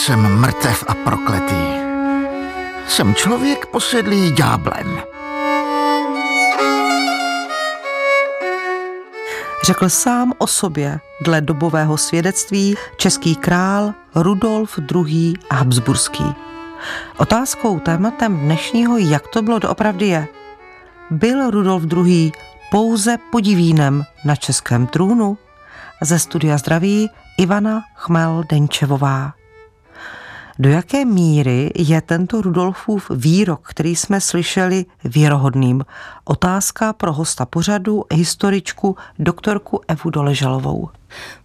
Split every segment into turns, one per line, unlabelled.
jsem mrtev a prokletý. Jsem člověk posedlý ďáblem.
Řekl sám o sobě dle dobového svědectví český král Rudolf II. Habsburský. Otázkou tématem dnešního, jak to bylo doopravdy je, byl Rudolf II. pouze podivínem na českém trůnu? Ze studia zdraví Ivana Chmel-Denčevová. Do jaké míry je tento Rudolfův výrok, který jsme slyšeli, věrohodným? Otázka pro hosta pořadu, historičku, doktorku Evu Doležalovou.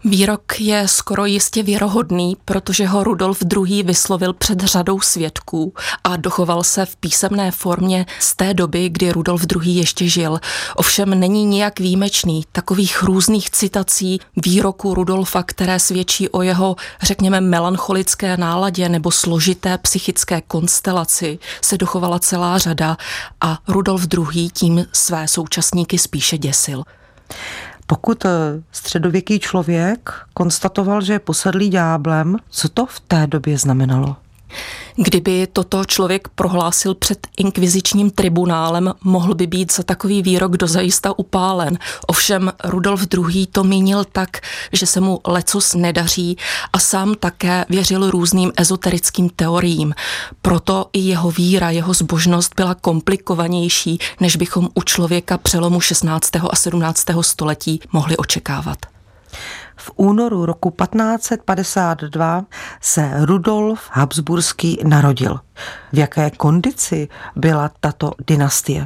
Výrok je skoro jistě věrohodný, protože ho Rudolf II. vyslovil před řadou svědků a dochoval se v písemné formě z té doby, kdy Rudolf II. ještě žil. Ovšem není nijak výjimečný. Takových různých citací výroku Rudolfa, které svědčí o jeho, řekněme, melancholické náladě nebo složité psychické konstelaci, se dochovala celá řada a Rudolf II. tím své současníky spíše děsil.
Pokud eh, středověký člověk konstatoval, že je posedlý dňáblem, co to v té době znamenalo?
Kdyby toto člověk prohlásil před inkvizičním tribunálem, mohl by být za takový výrok dozajista upálen. Ovšem Rudolf II. to mínil tak, že se mu lecos nedaří a sám také věřil různým ezoterickým teoriím. Proto i jeho víra, jeho zbožnost byla komplikovanější, než bychom u člověka přelomu 16. a 17. století mohli očekávat.
V únoru roku 1552 se Rudolf Habsburský narodil. V jaké kondici byla tato dynastie?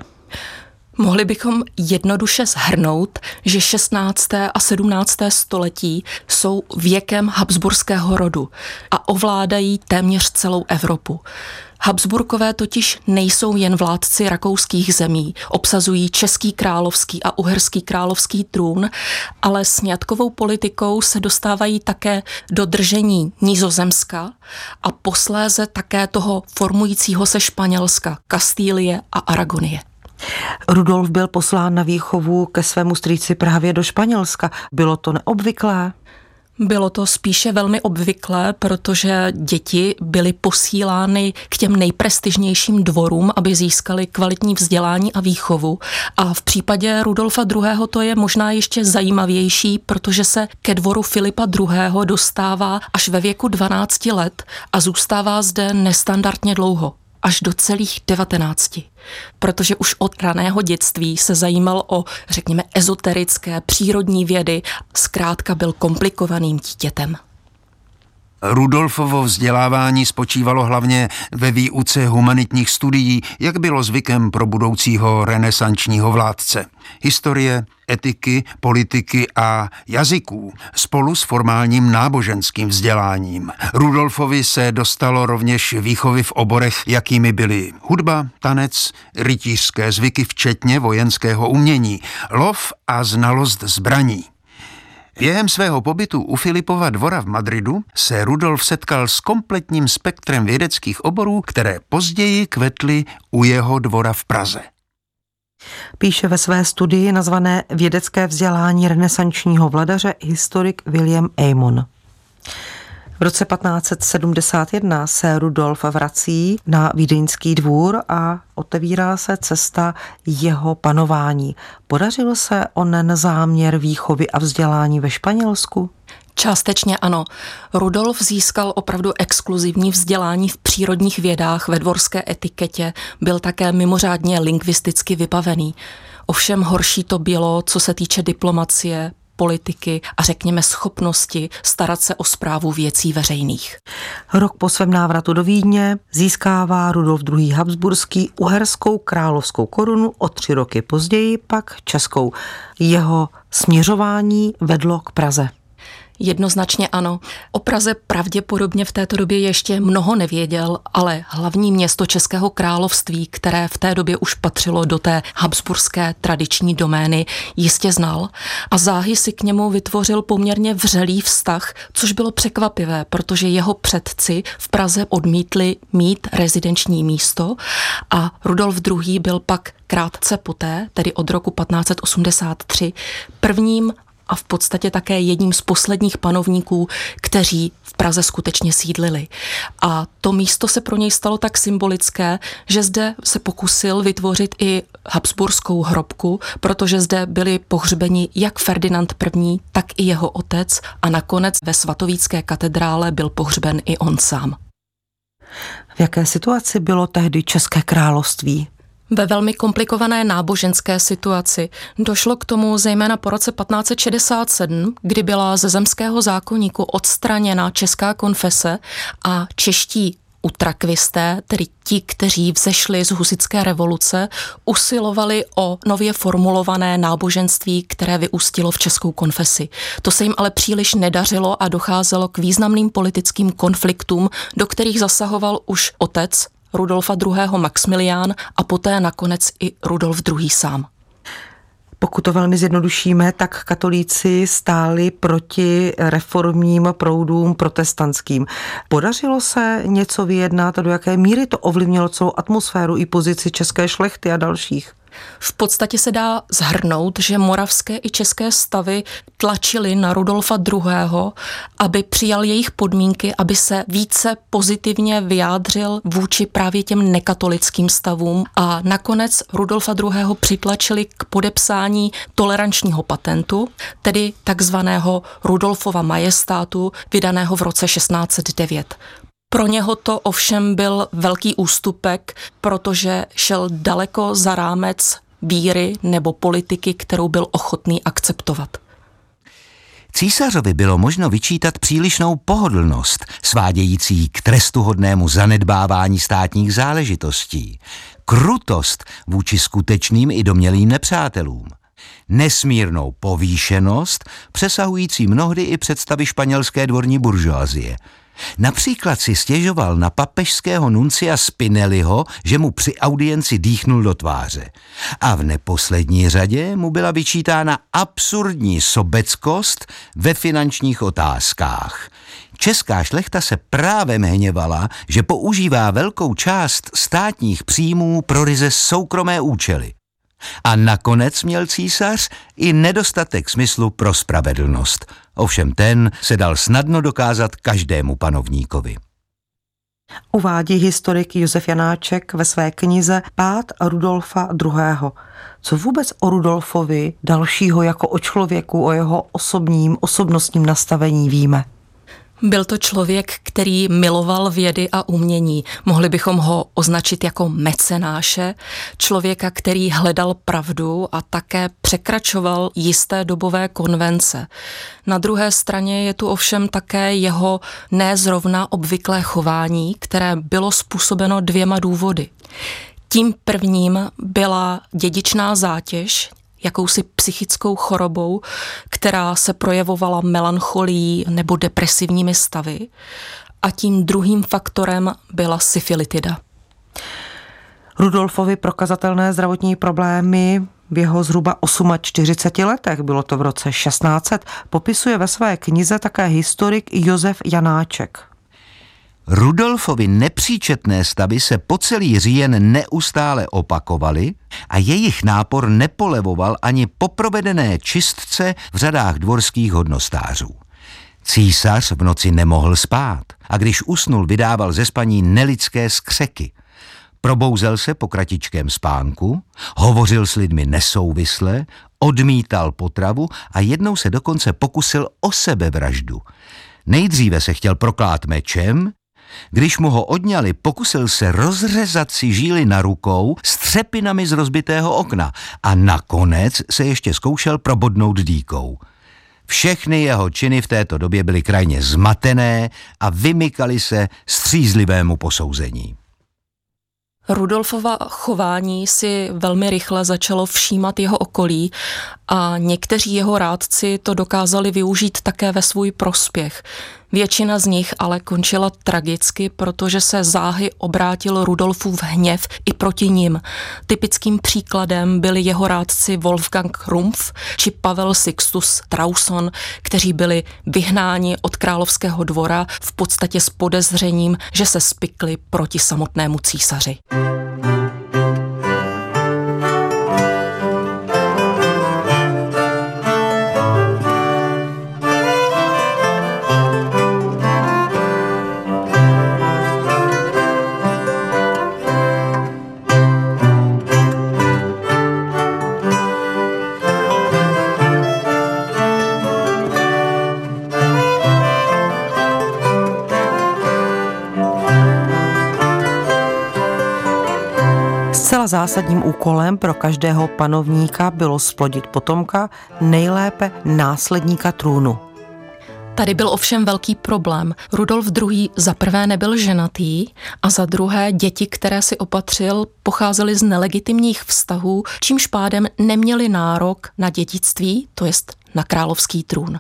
Mohli bychom jednoduše shrnout, že 16. a 17. století jsou věkem habsburského rodu a ovládají téměř celou Evropu. Habsburkové totiž nejsou jen vládci rakouských zemí, obsazují český královský a uherský královský trůn, ale sňatkovou politikou se dostávají také do držení Nizozemska a posléze také toho formujícího se Španělska, Kastýlie a Aragonie.
Rudolf byl poslán na výchovu ke svému strýci právě do Španělska. Bylo to neobvyklé?
Bylo to spíše velmi obvyklé, protože děti byly posílány k těm nejprestižnějším dvorům, aby získali kvalitní vzdělání a výchovu. A v případě Rudolfa II. to je možná ještě zajímavější, protože se ke dvoru Filipa II. dostává až ve věku 12 let a zůstává zde nestandardně dlouho až do celých 19. Protože už od raného dětství se zajímal o, řekněme, ezoterické přírodní vědy, zkrátka byl komplikovaným dítětem.
Rudolfovo vzdělávání spočívalo hlavně ve výuce humanitních studií, jak bylo zvykem pro budoucího renesančního vládce. Historie, etiky, politiky a jazyků spolu s formálním náboženským vzděláním. Rudolfovi se dostalo rovněž výchovy v oborech, jakými byly hudba, tanec, rytířské zvyky, včetně vojenského umění, lov a znalost zbraní. Během svého pobytu u Filipova dvora v Madridu se Rudolf setkal s kompletním spektrem vědeckých oborů, které později kvetly u jeho dvora v Praze.
Píše ve své studii nazvané Vědecké vzdělání renesančního vladaře historik William Amon. V roce 1571 se Rudolf vrací na Vídeňský dvůr a otevírá se cesta jeho panování. Podařil se onen záměr výchovy a vzdělání ve Španělsku?
Částečně ano. Rudolf získal opravdu exkluzivní vzdělání v přírodních vědách, ve dvorské etiketě, byl také mimořádně lingvisticky vybavený. Ovšem horší to bylo, co se týče diplomacie, politiky a řekněme schopnosti starat se o zprávu věcí veřejných.
Rok po svém návratu do Vídně získává Rudolf II. Habsburský uherskou královskou korunu, o tři roky později pak českou. Jeho směřování vedlo k Praze.
Jednoznačně ano. O Praze pravděpodobně v této době ještě mnoho nevěděl, ale hlavní město Českého království, které v té době už patřilo do té habsburské tradiční domény, jistě znal a záhy si k němu vytvořil poměrně vřelý vztah, což bylo překvapivé, protože jeho předci v Praze odmítli mít rezidenční místo a Rudolf II. byl pak krátce poté, tedy od roku 1583, prvním a v podstatě také jedním z posledních panovníků, kteří v Praze skutečně sídlili. A to místo se pro něj stalo tak symbolické, že zde se pokusil vytvořit i Habsburskou hrobku, protože zde byli pohřbeni jak Ferdinand I., tak i jeho otec a nakonec ve svatovícké katedrále byl pohřben i on sám.
V jaké situaci bylo tehdy České království?
Ve velmi komplikované náboženské situaci došlo k tomu zejména po roce 1567, kdy byla ze zemského zákonníku odstraněna česká konfese a čeští utrakvisté, tedy ti, kteří vzešli z husické revoluce, usilovali o nově formulované náboženství, které vyústilo v českou konfesi. To se jim ale příliš nedařilo a docházelo k významným politickým konfliktům, do kterých zasahoval už otec Rudolfa II. Maximilián a poté nakonec i Rudolf II. sám.
Pokud to velmi zjednodušíme, tak katolíci stáli proti reformním proudům protestantským. Podařilo se něco vyjednat a do jaké míry to ovlivnilo celou atmosféru i pozici české šlechty a dalších?
V podstatě se dá zhrnout, že moravské i české stavy tlačily na Rudolfa II., aby přijal jejich podmínky, aby se více pozitivně vyjádřil vůči právě těm nekatolickým stavům a nakonec Rudolfa II. přitlačili k podepsání tolerančního patentu, tedy takzvaného Rudolfova majestátu, vydaného v roce 1609. Pro něho to ovšem byl velký ústupek, protože šel daleko za rámec víry nebo politiky, kterou byl ochotný akceptovat.
Císařovi bylo možno vyčítat přílišnou pohodlnost, svádějící k trestuhodnému zanedbávání státních záležitostí, krutost vůči skutečným i domělým nepřátelům, nesmírnou povýšenost, přesahující mnohdy i představy španělské dvorní buržoazie – Například si stěžoval na papežského nuncia Spinelliho, že mu při audienci dýchnul do tváře. A v neposlední řadě mu byla vyčítána absurdní sobeckost ve finančních otázkách. Česká šlechta se právem hněvala, že používá velkou část státních příjmů pro ryze soukromé účely. A nakonec měl císař i nedostatek smyslu pro spravedlnost. Ovšem ten se dal snadno dokázat každému panovníkovi.
Uvádí historik Josef Janáček ve své knize Pád Rudolfa II. Co vůbec o Rudolfovi dalšího jako o člověku, o jeho osobním, osobnostním nastavení víme?
Byl to člověk, který miloval vědy a umění. Mohli bychom ho označit jako mecenáše, člověka, který hledal pravdu a také překračoval jisté dobové konvence. Na druhé straně je tu ovšem také jeho nezrovna obvyklé chování, které bylo způsobeno dvěma důvody. Tím prvním byla dědičná zátěž, jakousi psychickou chorobou, která se projevovala melancholí nebo depresivními stavy. A tím druhým faktorem byla syfilitida.
Rudolfovi prokazatelné zdravotní problémy v jeho zhruba 48 letech, bylo to v roce 1600, popisuje ve své knize také historik Josef Janáček.
Rudolfovi nepříčetné stavy se po celý říjen neustále opakovaly a jejich nápor nepolevoval ani po provedené čistce v řadách dvorských hodnostářů. Císař v noci nemohl spát a když usnul, vydával ze spaní nelidské skřeky. Probouzel se po kratičkém spánku, hovořil s lidmi nesouvisle, odmítal potravu a jednou se dokonce pokusil o sebevraždu. Nejdříve se chtěl proklát mečem, když mu ho odňali, pokusil se rozřezat si žíly na rukou s třepinami z rozbitého okna a nakonec se ještě zkoušel probodnout dýkou. Všechny jeho činy v této době byly krajně zmatené a vymykaly se střízlivému posouzení.
Rudolfova chování si velmi rychle začalo všímat jeho okolí a někteří jeho rádci to dokázali využít také ve svůj prospěch. Většina z nich ale končila tragicky, protože se záhy obrátil Rudolfův hněv i proti nim. Typickým příkladem byli jeho rádci Wolfgang Rumpf či Pavel Sixtus Trauson, kteří byli vyhnáni od královského dvora v podstatě s podezřením, že se spikli proti samotnému císaři.
Zásadním úkolem pro každého panovníka bylo splodit potomka, nejlépe následníka trůnu.
Tady byl ovšem velký problém. Rudolf II. za prvé nebyl ženatý a za druhé děti, které si opatřil, pocházely z nelegitimních vztahů, čímž pádem neměli nárok na dědictví, to jest na královský trůn.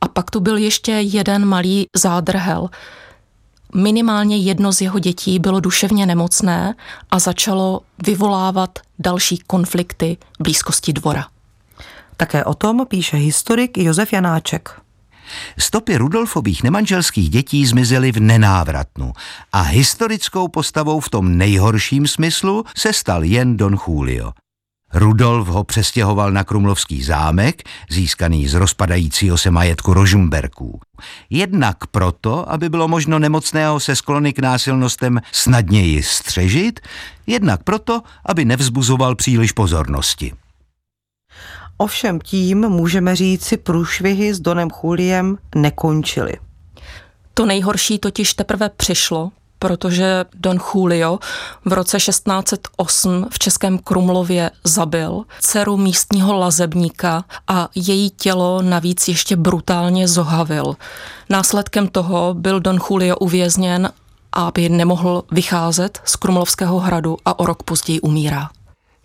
A pak tu byl ještě jeden malý zádrhel. Minimálně jedno z jeho dětí bylo duševně nemocné a začalo vyvolávat další konflikty v blízkosti dvora.
Také o tom píše historik Josef Janáček.
Stopy Rudolfových nemanželských dětí zmizely v nenávratnu a historickou postavou v tom nejhorším smyslu se stal jen Don Julio. Rudolf ho přestěhoval na Krumlovský zámek, získaný z rozpadajícího se majetku Rožumberků. Jednak proto, aby bylo možno nemocného se sklony k násilnostem snadněji střežit, jednak proto, aby nevzbuzoval příliš pozornosti.
Ovšem tím můžeme říci průšvihy s Donem Chuliem nekončily.
To nejhorší totiž teprve přišlo, protože Don Julio v roce 1608 v Českém Krumlově zabil dceru místního lazebníka a její tělo navíc ještě brutálně zohavil. Následkem toho byl Don Julio uvězněn, aby nemohl vycházet z Krumlovského hradu a o rok později umírá.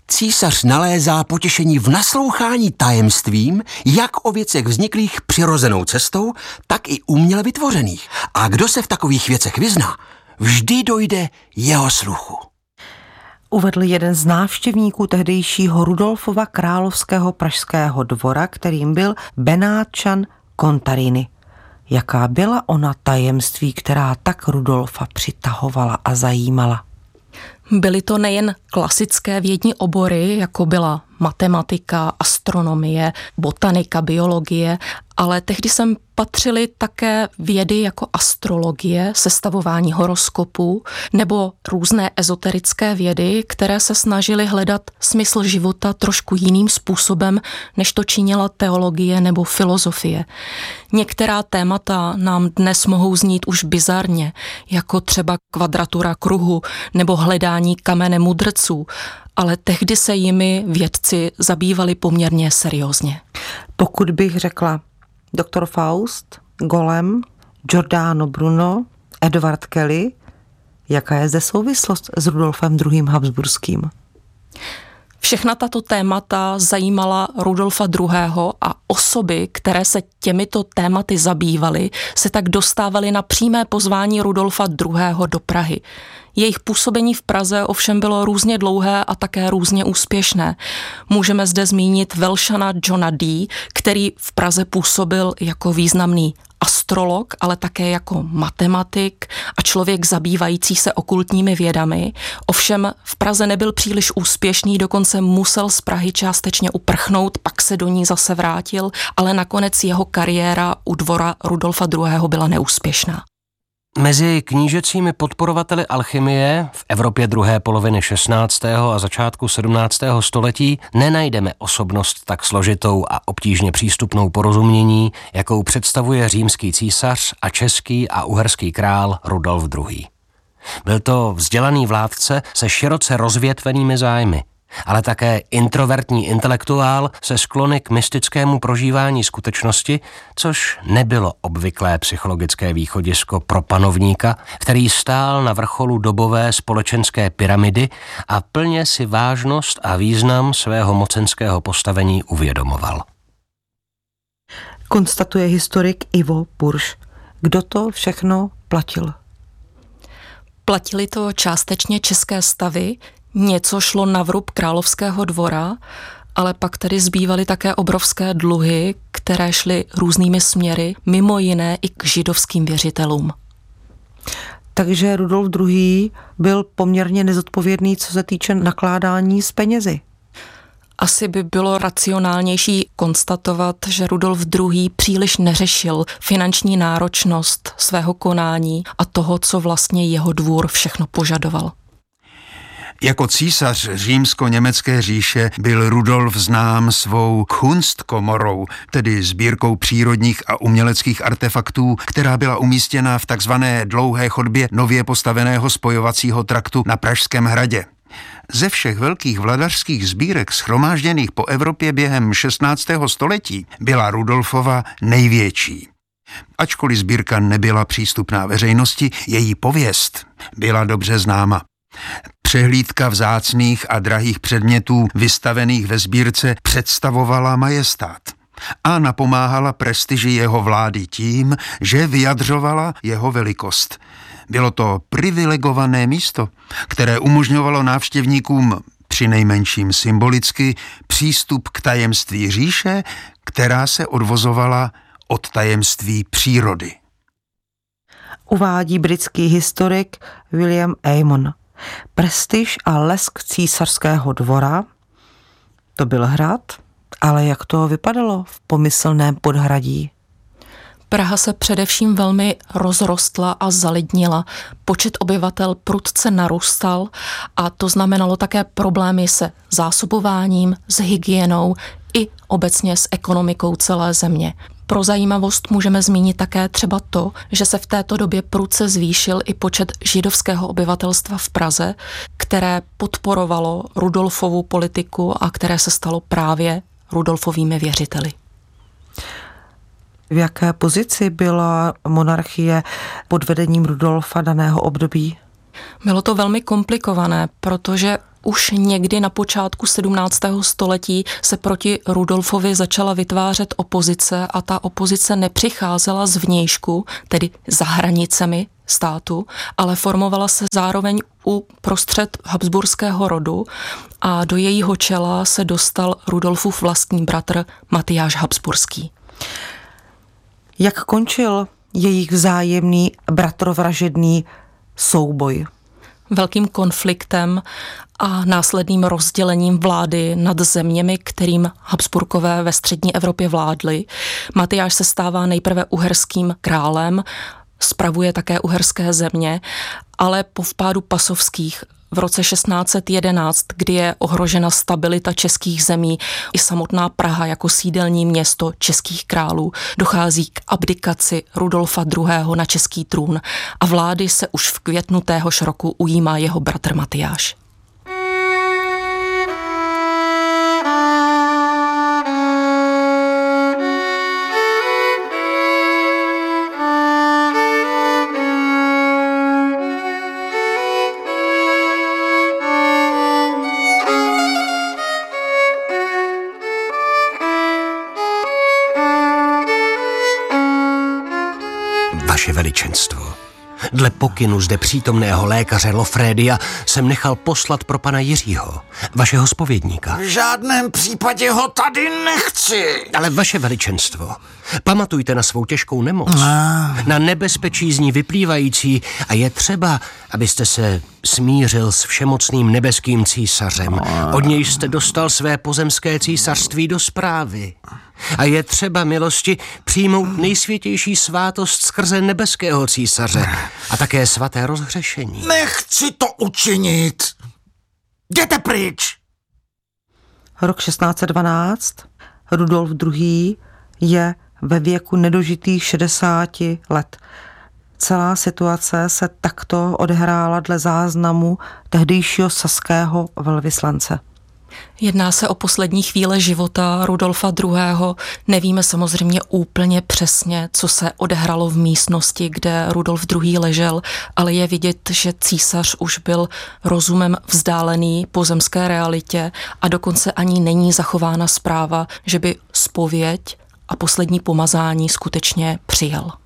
Císař nalézá potěšení v naslouchání tajemstvím, jak o věcech vzniklých přirozenou cestou, tak i uměle vytvořených. A kdo se v takových věcech vyzná, vždy dojde jeho sluchu.
Uvedl jeden z návštěvníků tehdejšího Rudolfova královského pražského dvora, kterým byl Benátčan Kontarini. Jaká byla ona tajemství, která tak Rudolfa přitahovala a zajímala?
Byly to nejen klasické vědní obory, jako byla matematika, astronomie, botanika, biologie, ale tehdy sem patřily také vědy jako astrologie, sestavování horoskopů nebo různé ezoterické vědy, které se snažily hledat smysl života trošku jiným způsobem, než to činila teologie nebo filozofie. Některá témata nám dnes mohou znít už bizarně, jako třeba kvadratura kruhu nebo hledání kamene mudrců, ale tehdy se jimi vědci zabývali poměrně seriózně.
Pokud bych řekla doktor Faust, Golem, Giordano Bruno, Edward Kelly, jaká je zde souvislost s Rudolfem II. Habsburským?
Všechna tato témata zajímala Rudolfa II. a osoby, které se těmito tématy zabývaly, se tak dostávaly na přímé pozvání Rudolfa II. do Prahy. Jejich působení v Praze ovšem bylo různě dlouhé a také různě úspěšné. Můžeme zde zmínit Velšana Johna D., který v Praze působil jako významný astrolog, ale také jako matematik a člověk zabývající se okultními vědami. Ovšem v Praze nebyl příliš úspěšný, dokonce musel z Prahy částečně uprchnout, pak se do ní zase vrátil, ale nakonec jeho kariéra u dvora Rudolfa II. byla neúspěšná.
Mezi knížecími podporovateli alchymie v Evropě druhé poloviny 16. a začátku 17. století nenajdeme osobnost tak složitou a obtížně přístupnou porozumění, jakou představuje římský císař a český a uherský král Rudolf II. Byl to vzdělaný vládce se široce rozvětvenými zájmy – ale také introvertní intelektuál se sklony k mystickému prožívání skutečnosti, což nebylo obvyklé psychologické východisko pro panovníka, který stál na vrcholu dobové společenské pyramidy a plně si vážnost a význam svého mocenského postavení uvědomoval.
Konstatuje historik Ivo Burš. Kdo to všechno platil?
Platili to částečně české stavy, Něco šlo na vrub královského dvora, ale pak tady zbývaly také obrovské dluhy, které šly různými směry, mimo jiné i k židovským věřitelům.
Takže Rudolf II. byl poměrně nezodpovědný, co se týče nakládání s penězi.
Asi by bylo racionálnější konstatovat, že Rudolf II. příliš neřešil finanční náročnost svého konání a toho, co vlastně jeho dvůr všechno požadoval.
Jako císař římsko-německé říše byl Rudolf znám svou Kunstkomorou, tedy sbírkou přírodních a uměleckých artefaktů, která byla umístěna v takzvané dlouhé chodbě nově postaveného spojovacího traktu na Pražském hradě. Ze všech velkých vladařských sbírek schromážděných po Evropě během 16. století byla Rudolfova největší. Ačkoliv sbírka nebyla přístupná veřejnosti, její pověst byla dobře známa. Přehlídka vzácných a drahých předmětů vystavených ve sbírce představovala majestát a napomáhala prestiži jeho vlády tím, že vyjadřovala jeho velikost. Bylo to privilegované místo, které umožňovalo návštěvníkům při nejmenším symbolicky přístup k tajemství říše, která se odvozovala od tajemství přírody.
Uvádí britský historik William Amon. Prestiž a lesk císařského dvora, to byl hrad, ale jak to vypadalo v pomyslném podhradí?
Praha se především velmi rozrostla a zalidnila. Počet obyvatel prudce narůstal a to znamenalo také problémy se zásobováním, s hygienou i obecně s ekonomikou celé země. Pro zajímavost můžeme zmínit také třeba to, že se v této době prudce zvýšil i počet židovského obyvatelstva v Praze, které podporovalo Rudolfovu politiku a které se stalo právě Rudolfovými věřiteli.
V jaké pozici byla monarchie pod vedením Rudolfa daného období?
Bylo to velmi komplikované, protože už někdy na počátku 17. století se proti Rudolfovi začala vytvářet opozice a ta opozice nepřicházela z vnějšku, tedy za hranicemi státu, ale formovala se zároveň u prostřed habsburského rodu a do jejího čela se dostal Rudolfův vlastní bratr Matyáš Habsburský.
Jak končil jejich vzájemný bratrovražedný souboj?
Velkým konfliktem a následným rozdělením vlády nad zeměmi, kterým Habsburkové ve střední Evropě vládli. Matyáš se stává nejprve uherským králem, spravuje také uherské země, ale po vpádu pasovských v roce 1611, kdy je ohrožena stabilita českých zemí i samotná Praha jako sídelní město českých králů, dochází k abdikaci Rudolfa II. na český trůn a vlády se už v květnu téhož roku ujímá jeho bratr Matyáš.
Dle pokynu zde přítomného lékaře Lofrédia jsem nechal poslat pro pana Jiřího, vašeho spovědníka.
V žádném případě ho tady nechci.
Ale vaše veličenstvo, pamatujte na svou těžkou nemoc, na nebezpečí z ní vyplývající a je třeba, abyste se smířil s všemocným nebeským císařem. Od něj jste dostal své pozemské císařství do zprávy. A je třeba milosti přijmout nejsvětější svátost skrze nebeského císaře a také svaté rozhřešení.
Nechci to učinit. Jděte pryč.
Rok 1612. Rudolf II. je ve věku nedožitých 60 let. Celá situace se takto odehrála dle záznamu tehdejšího saského velvyslance.
Jedná se o poslední chvíle života Rudolfa II. Nevíme samozřejmě úplně přesně, co se odehralo v místnosti, kde Rudolf II. ležel, ale je vidět, že císař už byl rozumem vzdálený pozemské realitě a dokonce ani není zachována zpráva, že by spověď a poslední pomazání skutečně přijal.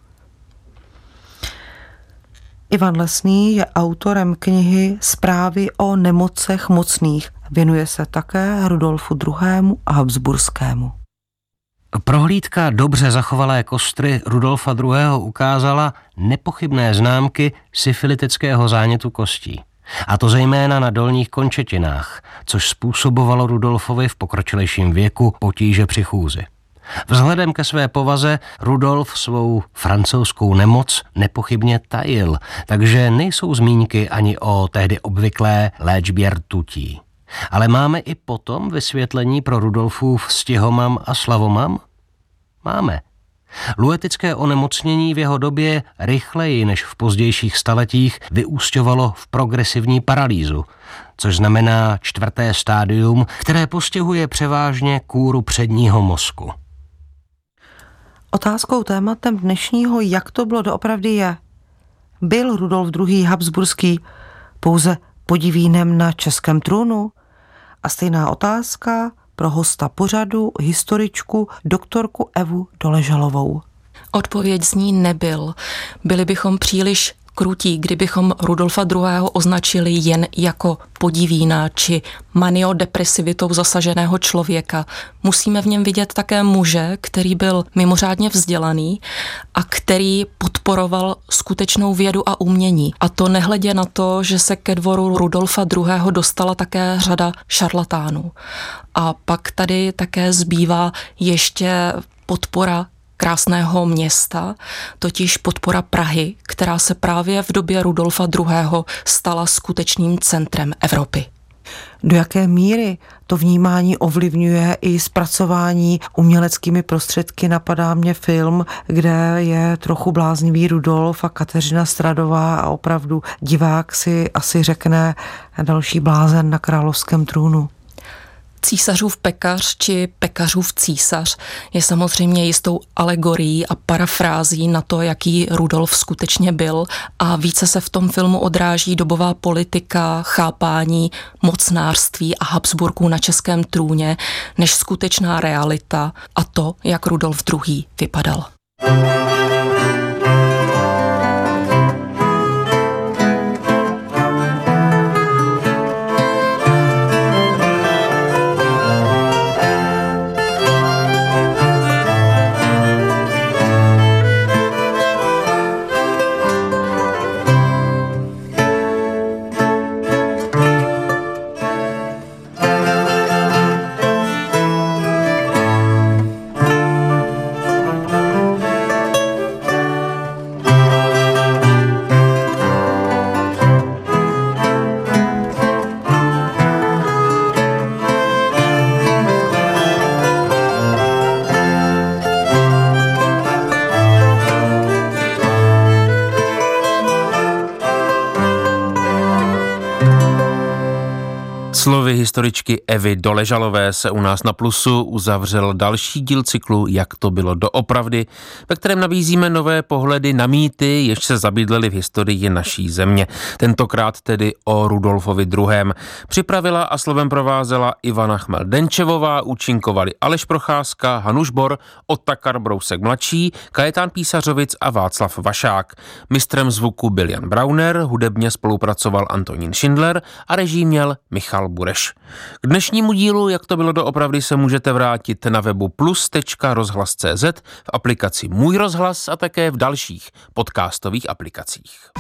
Ivan Lesný je autorem knihy Zprávy o nemocech mocných. Věnuje se také Rudolfu II. a Habsburskému.
Prohlídka dobře zachovalé kostry Rudolfa II. ukázala nepochybné známky syfilitického zánětu kostí. A to zejména na dolních končetinách, což způsobovalo Rudolfovi v pokročilejším věku potíže při chůzi. Vzhledem ke své povaze Rudolf svou francouzskou nemoc nepochybně tajil, takže nejsou zmínky ani o tehdy obvyklé léčbě rtutí. Ale máme i potom vysvětlení pro Rudolfův stihomam a slavomam? Máme. Luetické onemocnění v jeho době rychleji než v pozdějších staletích vyústěvalo v progresivní paralýzu, což znamená čtvrté stádium, které postihuje převážně kůru předního mozku.
Otázkou tématem dnešního, jak to bylo doopravdy je, byl Rudolf II. Habsburský pouze podivínem na českém trůnu? A stejná otázka pro hosta pořadu, historičku, doktorku Evu Doležalovou.
Odpověď z ní nebyl. Byli bychom příliš krutí, kdybychom Rudolfa II. označili jen jako podivína či maniodepresivitou zasaženého člověka. Musíme v něm vidět také muže, který byl mimořádně vzdělaný a který podporoval skutečnou vědu a umění. A to nehledě na to, že se ke dvoru Rudolfa II. dostala také řada šarlatánů. A pak tady také zbývá ještě podpora krásného města, totiž podpora Prahy, která se právě v době Rudolfa II. stala skutečným centrem Evropy.
Do jaké míry to vnímání ovlivňuje i zpracování uměleckými prostředky? Napadá mě film, kde je trochu bláznivý Rudolf a Kateřina Stradová a opravdu divák si asi řekne další blázen na královském trůnu.
Císařův pekař či pekařův císař je samozřejmě jistou alegorií a parafrází na to, jaký Rudolf skutečně byl a více se v tom filmu odráží dobová politika, chápání mocnářství a Habsburků na českém trůně, než skutečná realita a to, jak Rudolf II. vypadal.
Slovy historičky Evy Doležalové se u nás na Plusu uzavřel další díl cyklu Jak to bylo doopravdy, ve kterém nabízíme nové pohledy na mýty, jež se zabydlely v historii naší země. Tentokrát tedy o Rudolfovi II. Připravila a slovem provázela Ivana Chmel-Denčevová, účinkovali Aleš Procházka, Hanuš Bor, Ottakar Brousek mladší, Kajetán Písařovic a Václav Vašák. Mistrem zvuku byl Jan Brauner, hudebně spolupracoval Antonín Schindler a režim měl Michal Bureš. K dnešnímu dílu, jak to bylo doopravdy, se můžete vrátit na webu plus.rozhlas.cz, v aplikaci Můj rozhlas a také v dalších podcastových aplikacích.